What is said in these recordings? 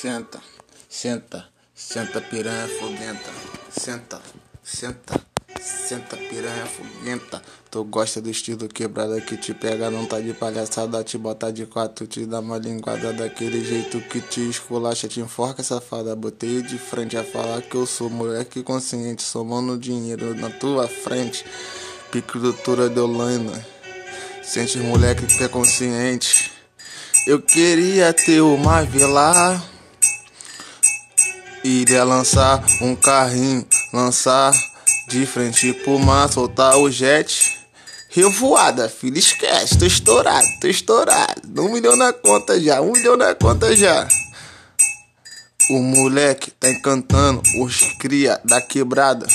Senta, senta, senta piranha foguenta. Senta, senta, senta piranha foguenta. Tu gosta do estilo quebrada que te pega, não tá de palhaçada, te bota de quatro, te dá uma linguada daquele jeito que te esculacha, te enforca safada. Botei de frente a falar que eu sou moleque consciente, somando dinheiro na tua frente. Pique doutora de Holanda, sente moleque que é consciente. Eu queria ter uma vila Iria lançar um carrinho, lançar de frente pro mar, soltar o jet. Revoada, filho, esquece, tô estourado, tô estourado. Um milhão na conta já, um milhão na conta já. O moleque tá encantando os cria da quebrada.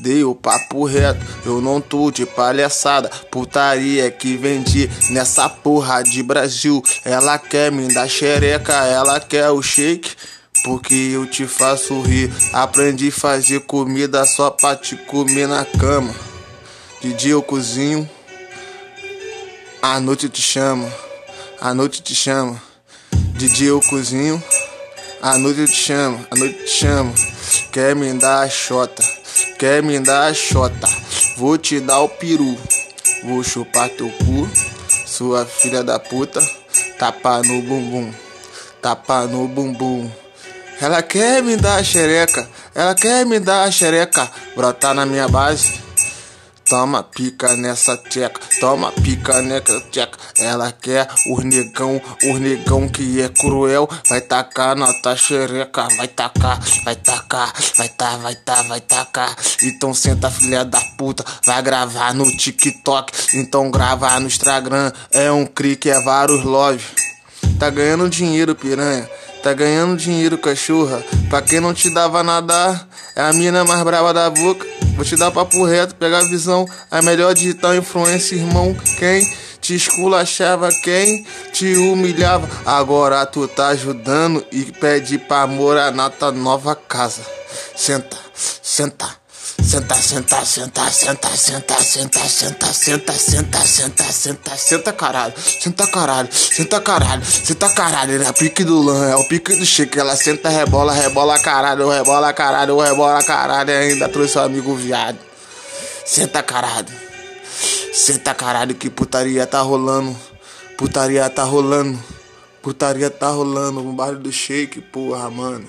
Dei o papo reto, eu não tô de palhaçada. Putaria que vendi nessa porra de Brasil. Ela quer me dar xereca, ela quer o shake. Porque eu te faço rir. Aprendi a fazer comida só pra te comer na cama. De dia eu cozinho, à noite eu te chamo. À noite te chama. De dia eu cozinho, à noite eu te chamo. À noite te chamo. Quer me dar a xota, quer me dar a xota. Vou te dar o peru, vou chupar teu cu. Sua filha da puta, tapa no bumbum, tapa no bumbum. Ela quer me dar a xereca, ela quer me dar a xereca, brotar na minha base. Toma pica nessa tcheca, toma pica nessa tcheca. Ela quer o negão, o negão que é cruel. Vai tacar na tua xereca, vai tacar, vai tacar, vai tá, vai tá, vai tacar. Então senta filha da puta, vai gravar no TikTok. Então grava no Instagram, é um crick, é vários love. Tá ganhando dinheiro, piranha. Tá ganhando dinheiro, cachorra. Pra quem não te dava nada, é a mina mais brava da boca. Vou te dar papo reto, pegar visão. A melhor digital influência, irmão. Quem te esculachava, quem te humilhava. Agora tu tá ajudando e pede pra morar na tua nova casa. Senta, senta. Senta, senta, senta, senta, senta, senta, senta, senta, senta, senta, senta, senta, caralho, senta caralho, senta caralho, senta caralho, é pique do lã, é o pique do chique, ela senta, rebola, rebola caralho, rebola caralho, rebola caralho, ainda trouxe o amigo viado. Senta caralho, senta caralho, que putaria tá rolando, putaria tá rolando, putaria tá rolando no bairro do shake, porra, mano.